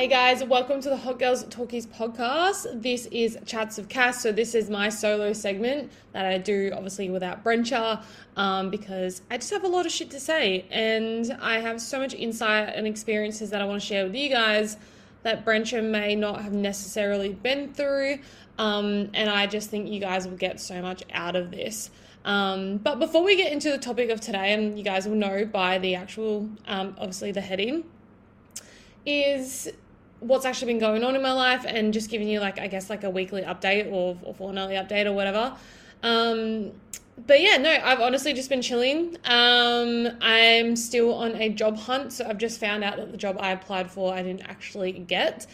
Hey guys, welcome to the Hot Girls Talkies podcast. This is Chats of Cass. So, this is my solo segment that I do obviously without Brencha um, because I just have a lot of shit to say and I have so much insight and experiences that I want to share with you guys that Brencha may not have necessarily been through. Um, and I just think you guys will get so much out of this. Um, but before we get into the topic of today, and you guys will know by the actual, um, obviously, the heading is what's actually been going on in my life and just giving you like I guess like a weekly update or, or fortnightly update or whatever. Um, but yeah, no, I've honestly just been chilling. Um, I'm still on a job hunt, so I've just found out that the job I applied for I didn't actually get.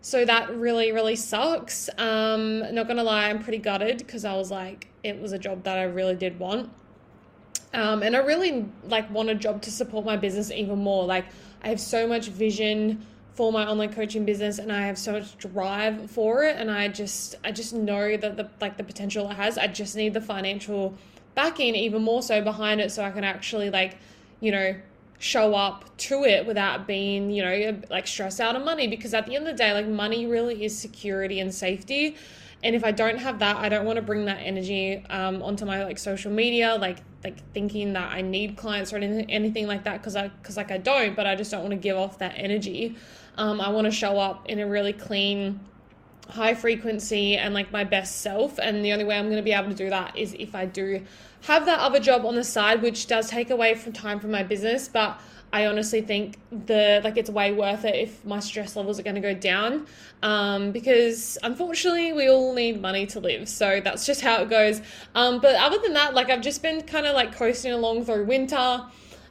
So that really, really sucks. Um, not gonna lie, I'm pretty gutted because I was like, it was a job that I really did want. Um, and I really like want a job to support my business even more. Like I have so much vision for my online coaching business and I have so much drive for it and I just I just know that the like the potential it has. I just need the financial backing even more so behind it so I can actually like, you know, show up to it without being, you know, like stressed out of money because at the end of the day like money really is security and safety. And if I don't have that, I don't want to bring that energy um, onto my like social media, like like thinking that I need clients or anything, anything like that because I because like I don't, but I just don't want to give off that energy. Um, I want to show up in a really clean, high frequency and like my best self. And the only way I'm going to be able to do that is if I do have that other job on the side, which does take away from time from my business. But I honestly think the like it's way worth it if my stress levels are going to go down, um, because unfortunately we all need money to live. So that's just how it goes. Um, but other than that, like I've just been kind of like coasting along through winter.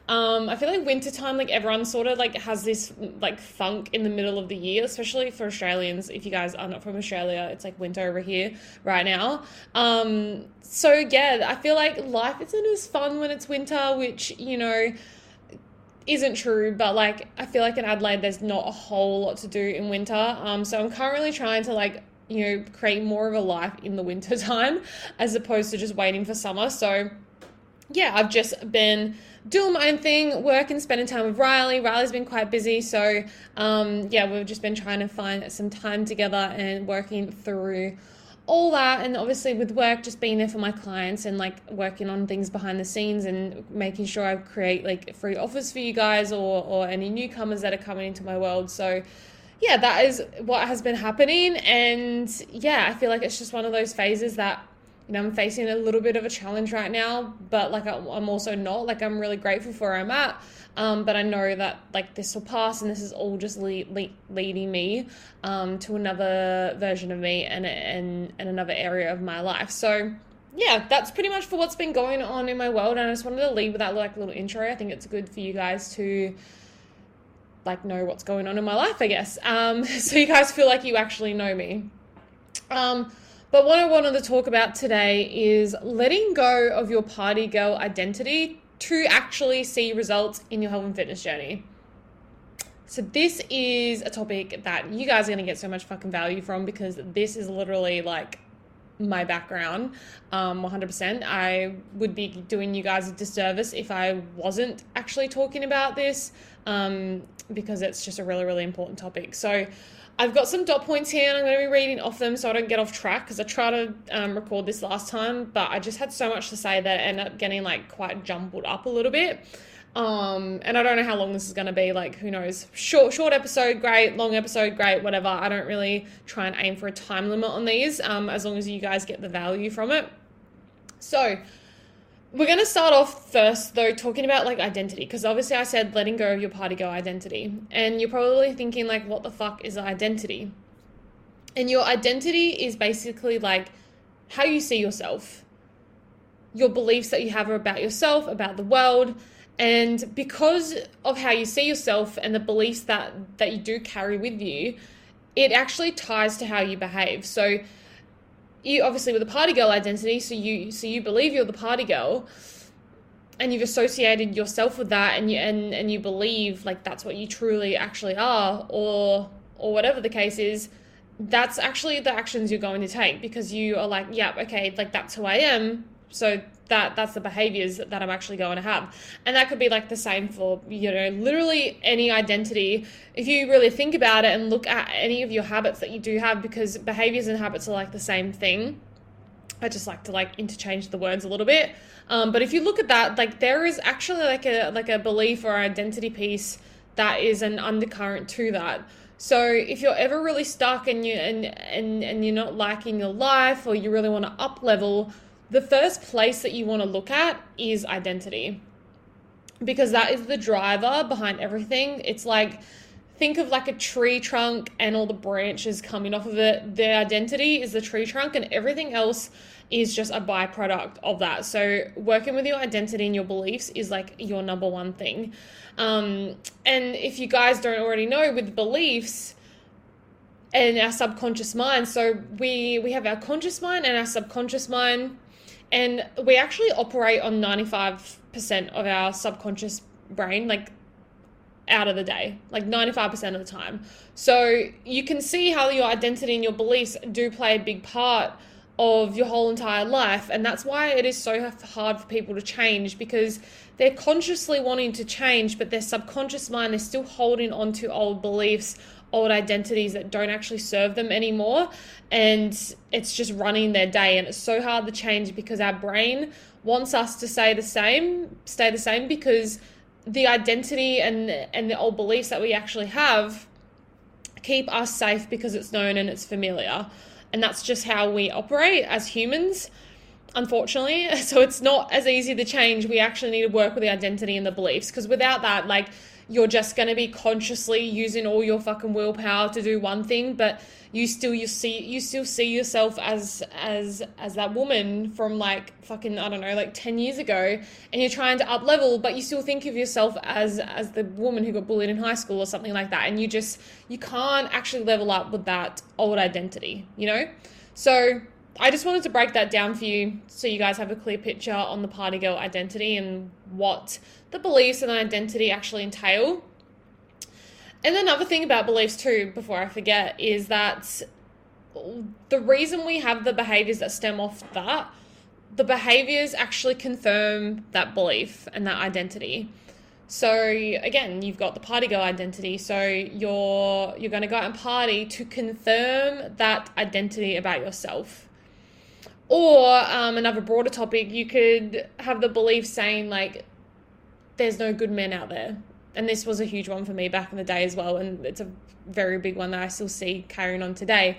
Um, I feel like wintertime, like everyone sort of like has this like funk in the middle of the year, especially for Australians. If you guys are not from Australia, it's like winter over here right now. Um, so yeah, I feel like life isn't as fun when it's winter, which, you know, isn't true, but like I feel like in Adelaide there's not a whole lot to do in winter. Um, so I'm currently trying to like you know create more of a life in the winter time as opposed to just waiting for summer. So yeah, I've just been doing my own thing, working, spending time with Riley. Riley's been quite busy, so um, yeah, we've just been trying to find some time together and working through all that. And obviously with work just being there for my clients and like working on things behind the scenes and making sure I create like free offers for you guys or or any newcomers that are coming into my world. So yeah that is what has been happening. And yeah I feel like it's just one of those phases that I'm facing a little bit of a challenge right now, but like I'm also not. Like I'm really grateful for where I'm at, um, but I know that like this will pass, and this is all just le- le- leading me um, to another version of me and and and another area of my life. So yeah, that's pretty much for what's been going on in my world, and I just wanted to leave with that like little intro. I think it's good for you guys to like know what's going on in my life, I guess. Um, so you guys feel like you actually know me. Um, but what I wanted to talk about today is letting go of your party girl identity to actually see results in your health and fitness journey. So, this is a topic that you guys are going to get so much fucking value from because this is literally like my background um, 100%. I would be doing you guys a disservice if I wasn't actually talking about this um, because it's just a really, really important topic. So, I've got some dot points here and I'm going to be reading off them so I don't get off track because I tried to um, record this last time, but I just had so much to say that it ended up getting like quite jumbled up a little bit. Um, and I don't know how long this is going to be. Like, who knows? Short, short episode, great. Long episode, great. Whatever. I don't really try and aim for a time limit on these, um, as long as you guys get the value from it. So, we're going to start off first, though, talking about like identity, because obviously I said letting go of your party girl identity. And you're probably thinking, like, what the fuck is identity? And your identity is basically like how you see yourself, your beliefs that you have about yourself, about the world. And because of how you see yourself and the beliefs that, that you do carry with you, it actually ties to how you behave. So, you obviously with a party girl identity, so you so you believe you're the party girl, and you've associated yourself with that, and you and and you believe like that's what you truly actually are, or or whatever the case is. That's actually the actions you're going to take because you are like, yeah, okay, like that's who I am. So that that's the behaviors that I'm actually going to have. And that could be like the same for, you know, literally any identity. If you really think about it and look at any of your habits that you do have, because behaviors and habits are like the same thing. I just like to like interchange the words a little bit. Um, but if you look at that, like there is actually like a like a belief or identity piece that is an undercurrent to that. So if you're ever really stuck and you and and and you're not liking your life or you really want to up level, the first place that you want to look at is identity. Because that is the driver behind everything. It's like think of like a tree trunk and all the branches coming off of it. The identity is the tree trunk and everything else is just a byproduct of that. So working with your identity and your beliefs is like your number one thing. Um, and if you guys don't already know, with beliefs and our subconscious mind, so we we have our conscious mind and our subconscious mind, and we actually operate on ninety five percent of our subconscious brain, like out of the day, like 95% of the time. So you can see how your identity and your beliefs do play a big part of your whole entire life. And that's why it is so hard for people to change because they're consciously wanting to change, but their subconscious mind is still holding on to old beliefs, old identities that don't actually serve them anymore. And it's just running their day. And it's so hard to change because our brain wants us to stay the same, stay the same because the identity and and the old beliefs that we actually have keep us safe because it's known and it's familiar. And that's just how we operate as humans, unfortunately. So it's not as easy to change. We actually need to work with the identity and the beliefs because without that, like, you're just going to be consciously using all your fucking willpower to do one thing but you still you see you still see yourself as as as that woman from like fucking I don't know like 10 years ago and you're trying to up level but you still think of yourself as as the woman who got bullied in high school or something like that and you just you can't actually level up with that old identity you know so I just wanted to break that down for you so you guys have a clear picture on the party girl identity and what the beliefs and identity actually entail. And another thing about beliefs, too, before I forget, is that the reason we have the behaviors that stem off that, the behaviors actually confirm that belief and that identity. So again, you've got the party girl identity. So you're you're going to go out and party to confirm that identity about yourself. Or um, another broader topic, you could have the belief saying, like, there's no good men out there. And this was a huge one for me back in the day as well. And it's a very big one that I still see carrying on today.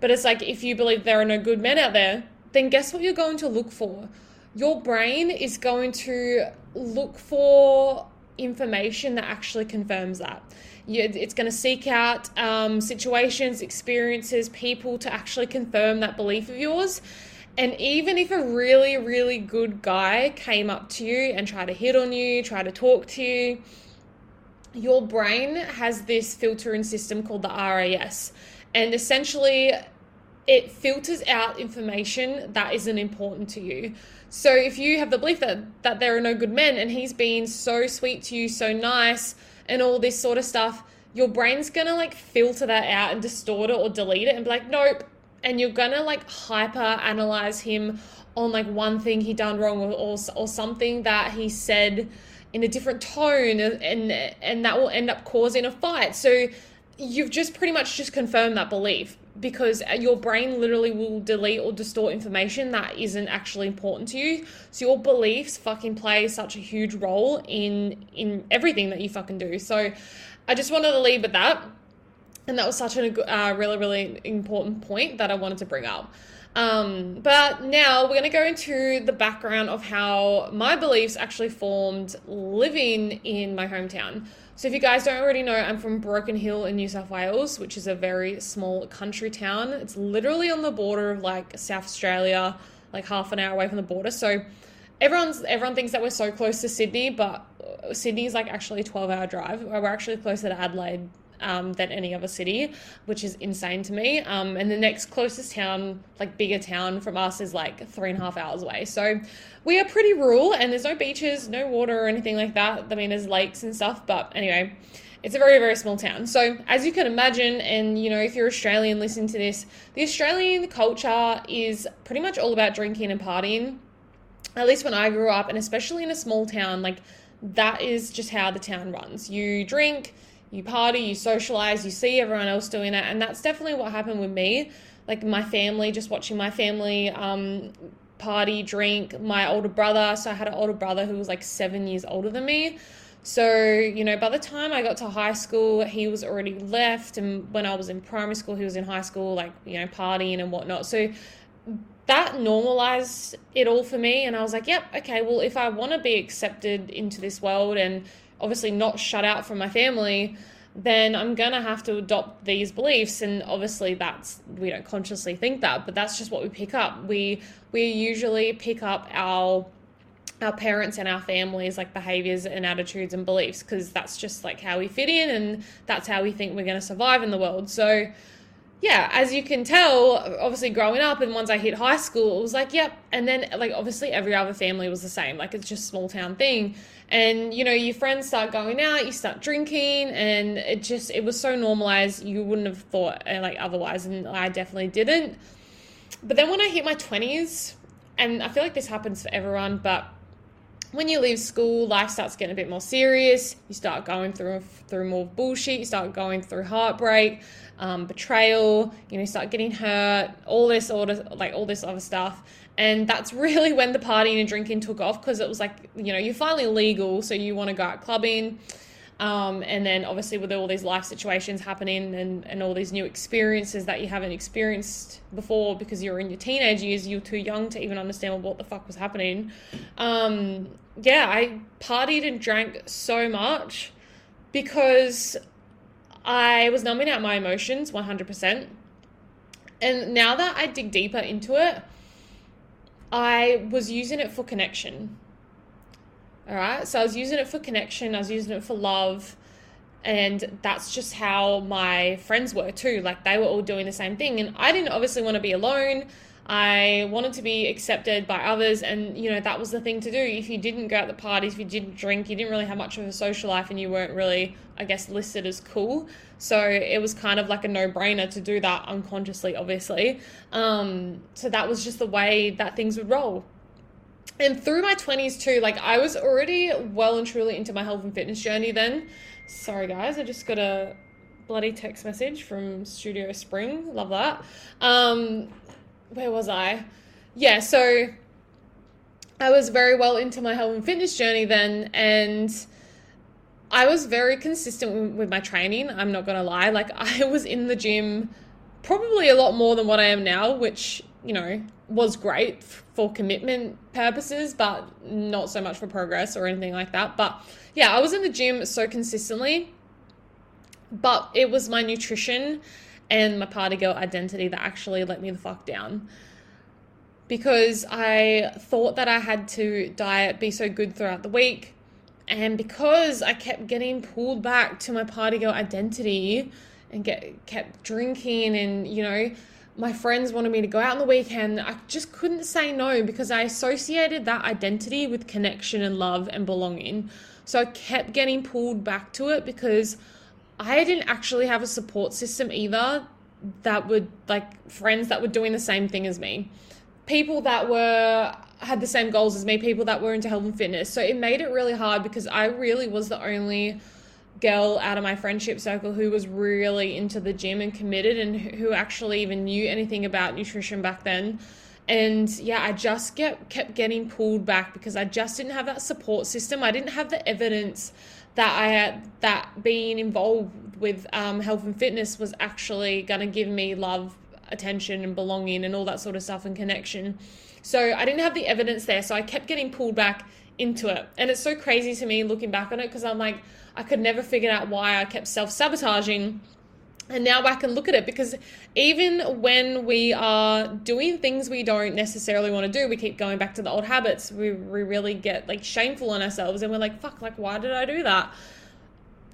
But it's like, if you believe there are no good men out there, then guess what you're going to look for? Your brain is going to look for information that actually confirms that. It's going to seek out um, situations, experiences, people to actually confirm that belief of yours. And even if a really, really good guy came up to you and tried to hit on you, try to talk to you, your brain has this filtering system called the RAS. And essentially, it filters out information that isn't important to you. So if you have the belief that, that there are no good men and he's been so sweet to you, so nice, and all this sort of stuff, your brain's gonna like filter that out and distort it or delete it and be like, nope, and you're gonna like hyper analyze him on like one thing he done wrong or, or, or something that he said in a different tone uh, and and that will end up causing a fight. So you've just pretty much just confirmed that belief because uh, your brain literally will delete or distort information that isn't actually important to you. So your beliefs fucking play such a huge role in in everything that you fucking do. So i just wanted to leave with that and that was such a uh, really, really important point that I wanted to bring up. Um, but now we're going to go into the background of how my beliefs actually formed living in my hometown. So, if you guys don't already know, I'm from Broken Hill in New South Wales, which is a very small country town. It's literally on the border of like South Australia, like half an hour away from the border. So, everyone's everyone thinks that we're so close to Sydney, but Sydney is like actually a 12 hour drive. We're actually closer to Adelaide um, than any other city, which is insane to me. Um, and the next closest town, like bigger town from us, is like three and a half hours away. So we are pretty rural, and there's no beaches, no water or anything like that. I mean, there's lakes and stuff, but anyway. It's a very, very small town. So, as you can imagine, and you know, if you're Australian listening to this, the Australian culture is pretty much all about drinking and partying at least when I grew up, and especially in a small town, like that is just how the town runs. You drink, you party, you socialize, you see everyone else doing it, and that's definitely what happened with me. Like my family, just watching my family um, party, drink. My older brother, so I had an older brother who was like seven years older than me. So, you know, by the time I got to high school, he was already left. And when I was in primary school, he was in high school, like, you know, partying and whatnot. So that normalized it all for me. And I was like, yep, okay, well, if I want to be accepted into this world and obviously not shut out from my family, then I'm going to have to adopt these beliefs. And obviously, that's, we don't consciously think that, but that's just what we pick up. We, we usually pick up our, our parents and our families like behaviors and attitudes and beliefs because that's just like how we fit in and that's how we think we're going to survive in the world. So, yeah, as you can tell, obviously growing up and once I hit high school, it was like, yep. And then like obviously every other family was the same. Like it's just small town thing. And you know, your friends start going out, you start drinking, and it just it was so normalized you wouldn't have thought uh, like otherwise, and I definitely didn't. But then when I hit my twenties, and I feel like this happens for everyone, but when you leave school, life starts getting a bit more serious. You start going through through more bullshit. You start going through heartbreak um, betrayal, you know, you start getting hurt, all this order, like all this other stuff. And that's really when the partying and drinking took off because it was like, you know, you're finally legal, so you want to go out clubbing. Um, and then obviously with all these life situations happening and, and all these new experiences that you haven't experienced before because you're in your teenage years, you're too young to even understand what the fuck was happening. Um, yeah, I partied and drank so much because I was numbing out my emotions 100%. And now that I dig deeper into it, I was using it for connection. All right. So I was using it for connection, I was using it for love. And that's just how my friends were too. Like they were all doing the same thing. And I didn't obviously want to be alone. I wanted to be accepted by others, and you know that was the thing to do. If you didn't go out the parties, if you didn't drink, you didn't really have much of a social life, and you weren't really, I guess, listed as cool. So it was kind of like a no-brainer to do that unconsciously, obviously. Um, so that was just the way that things would roll. And through my twenties too, like I was already well and truly into my health and fitness journey then. Sorry guys, I just got a bloody text message from Studio Spring. Love that. Um, where was I? Yeah, so I was very well into my health and fitness journey then, and I was very consistent with my training. I'm not gonna lie. Like, I was in the gym probably a lot more than what I am now, which, you know, was great for commitment purposes, but not so much for progress or anything like that. But yeah, I was in the gym so consistently, but it was my nutrition and my party girl identity that actually let me the fuck down. Because I thought that I had to diet, be so good throughout the week, and because I kept getting pulled back to my party girl identity and get kept drinking and you know my friends wanted me to go out on the weekend i just couldn't say no because i associated that identity with connection and love and belonging so i kept getting pulled back to it because I didn't actually have a support system either that would like friends that were doing the same thing as me. People that were had the same goals as me, people that were into health and fitness. So it made it really hard because I really was the only girl out of my friendship circle who was really into the gym and committed and who actually even knew anything about nutrition back then. And yeah, I just kept kept getting pulled back because I just didn't have that support system. I didn't have the evidence that I had that being involved with um, health and fitness was actually going to give me love, attention, and belonging, and all that sort of stuff and connection. So I didn't have the evidence there, so I kept getting pulled back into it, and it's so crazy to me looking back on it because I'm like, I could never figure out why I kept self sabotaging and now I can look at it because even when we are doing things we don't necessarily want to do, we keep going back to the old habits. We, we really get like shameful on ourselves and we're like, fuck, like, why did I do that?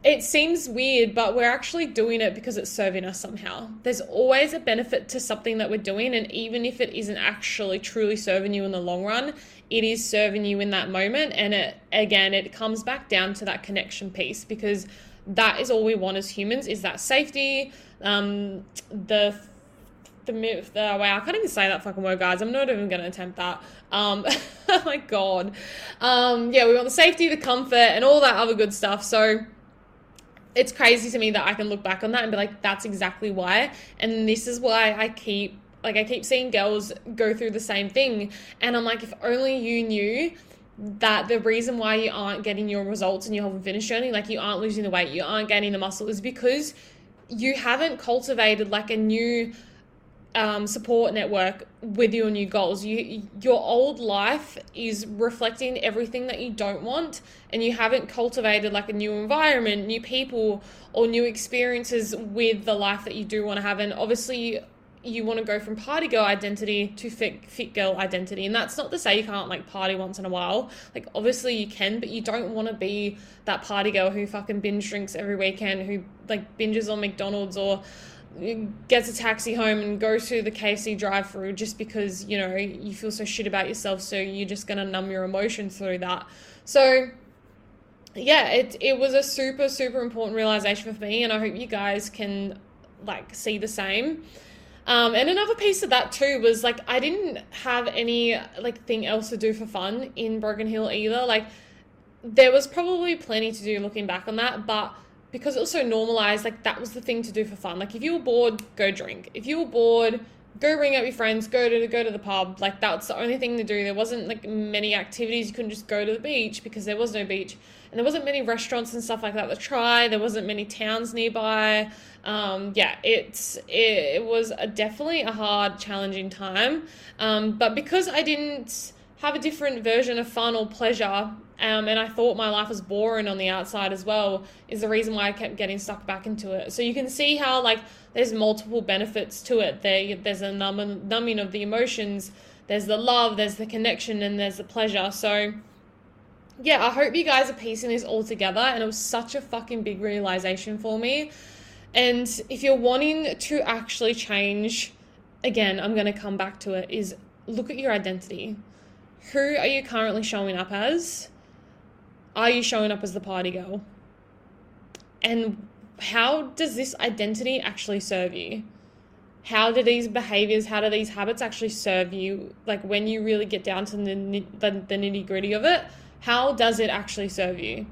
It seems weird, but we're actually doing it because it's serving us somehow. There's always a benefit to something that we're doing, and even if it isn't actually truly serving you in the long run, it is serving you in that moment. And it again, it comes back down to that connection piece because that is all we want as humans is that safety um, the the. Uh, wow, I can't even say that fucking word, guys. I'm not even going to attempt that. Um, oh my god. Um, yeah, we want the safety, the comfort, and all that other good stuff. So it's crazy to me that I can look back on that and be like, that's exactly why. And this is why I keep like I keep seeing girls go through the same thing. And I'm like, if only you knew that the reason why you aren't getting your results and you haven't finished journey, like you aren't losing the weight, you aren't gaining the muscle, is because you haven't cultivated like a new um, support network with your new goals. You your old life is reflecting everything that you don't want, and you haven't cultivated like a new environment, new people, or new experiences with the life that you do want to have. And obviously, you want to go from party girl identity to fit, fit girl identity. And that's not to say you can't like party once in a while. Like, obviously you can, but you don't want to be that party girl who fucking binge drinks every weekend, who like binges on McDonald's or gets a taxi home and goes to the KFC drive through just because, you know, you feel so shit about yourself. So you're just going to numb your emotions through that. So, yeah, it, it was a super, super important realization for me. And I hope you guys can like see the same. Um, and another piece of that too was like I didn't have any like thing else to do for fun in Broken Hill either. Like there was probably plenty to do looking back on that, but because it was so normalized, like that was the thing to do for fun. Like if you were bored, go drink. If you were bored, go ring up your friends, go to go to the pub. Like that's the only thing to do. There wasn't like many activities. You couldn't just go to the beach because there was no beach, and there wasn't many restaurants and stuff like that to try. There wasn't many towns nearby. Um, yeah, it's it, it was a, definitely a hard, challenging time. Um, but because I didn't have a different version of fun or pleasure um, and I thought my life was boring on the outside as well, is the reason why I kept getting stuck back into it. So you can see how like there's multiple benefits to it. There, there's a numb- numbing of the emotions, there's the love, there's the connection, and there's the pleasure. So yeah, I hope you guys are piecing this all together. And it was such a fucking big realization for me. And if you're wanting to actually change, again, I'm going to come back to it, is look at your identity. Who are you currently showing up as? Are you showing up as the party girl? And how does this identity actually serve you? How do these behaviors, how do these habits actually serve you? Like when you really get down to the, the, the nitty gritty of it, how does it actually serve you?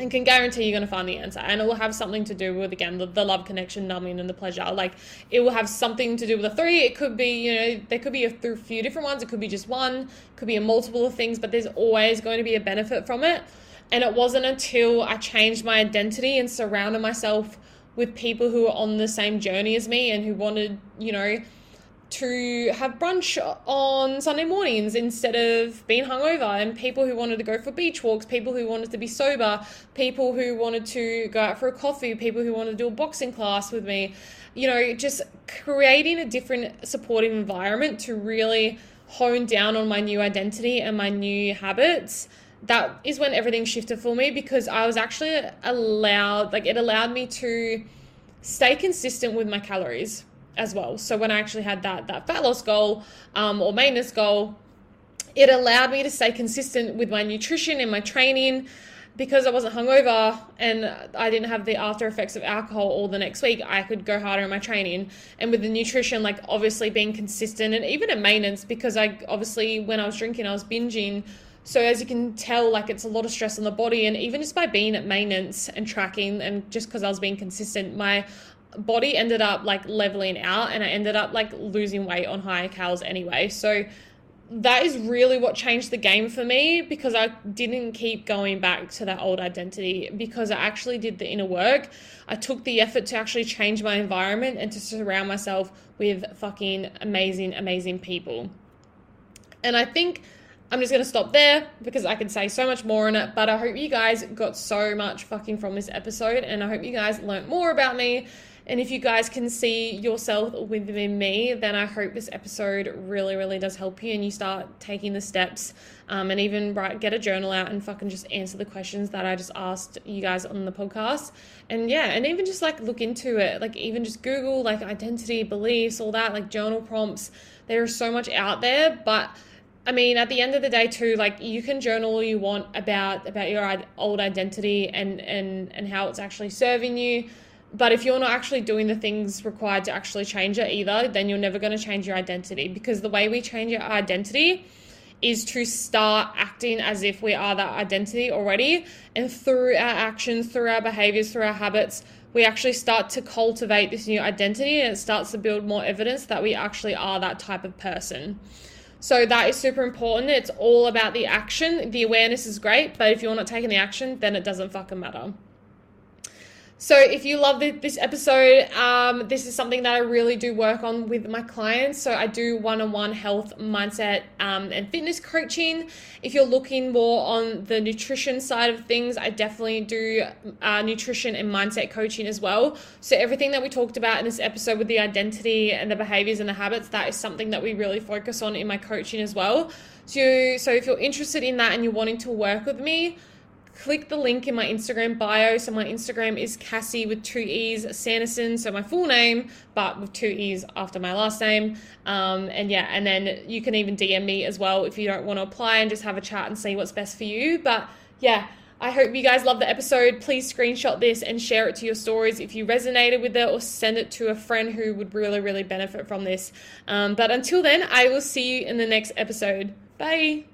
and can guarantee you're going to find the answer and it will have something to do with again the, the love connection numbing and the pleasure. Like it will have something to do with the three. It could be you know there could be a few different ones. It could be just one. It could be a multiple of things but there's always going to be a benefit from it. And it wasn't until i changed my identity and surrounded myself with people who were on the same journey as me and who wanted you know to have brunch on Sunday mornings instead of being hungover, and people who wanted to go for beach walks, people who wanted to be sober, people who wanted to go out for a coffee, people who wanted to do a boxing class with me. You know, just creating a different supportive environment to really hone down on my new identity and my new habits. That is when everything shifted for me because I was actually allowed, like, it allowed me to stay consistent with my calories as well. So when I actually had that that fat loss goal um, or maintenance goal, it allowed me to stay consistent with my nutrition and my training because I wasn't hungover and I didn't have the after effects of alcohol all the next week, I could go harder in my training. And with the nutrition, like obviously being consistent and even at maintenance, because I obviously when I was drinking, I was binging. So as you can tell, like it's a lot of stress on the body, and even just by being at maintenance and tracking, and just because I was being consistent, my body ended up like leveling out and I ended up like losing weight on higher calories anyway. So that is really what changed the game for me because I didn't keep going back to that old identity because I actually did the inner work. I took the effort to actually change my environment and to surround myself with fucking amazing, amazing people. And I think I'm just going to stop there because I could say so much more on it. But I hope you guys got so much fucking from this episode and I hope you guys learned more about me and if you guys can see yourself within me, then I hope this episode really, really does help you and you start taking the steps um, and even write, get a journal out and fucking just answer the questions that I just asked you guys on the podcast. And yeah, and even just like look into it, like even just Google like identity, beliefs, all that, like journal prompts. There is so much out there, but I mean, at the end of the day, too, like you can journal all you want about about your old identity and and and how it's actually serving you But if you're not actually doing the things required to actually change it either, then you're never going to change your identity because the way we change our identity is to start acting as if we are that identity already. And through our actions, through our behaviors, through our habits, we actually start to cultivate this new identity and it starts to build more evidence that we actually are that type of person. So that is super important. It's all about the action. The awareness is great, but if you're not taking the action, then it doesn't fucking matter. So, if you love this episode, um, this is something that I really do work on with my clients. So, I do one on one health, mindset, um, and fitness coaching. If you're looking more on the nutrition side of things, I definitely do uh, nutrition and mindset coaching as well. So, everything that we talked about in this episode with the identity and the behaviors and the habits, that is something that we really focus on in my coaching as well. So, so if you're interested in that and you're wanting to work with me, click the link in my Instagram bio. So my Instagram is Cassie with two E's Sanderson. So my full name, but with two E's after my last name. Um, and yeah, and then you can even DM me as well if you don't want to apply and just have a chat and see what's best for you. But yeah. I hope you guys love the episode. Please screenshot this and share it to your stories if you resonated with it, or send it to a friend who would really, really benefit from this. Um, but until then, I will see you in the next episode. Bye.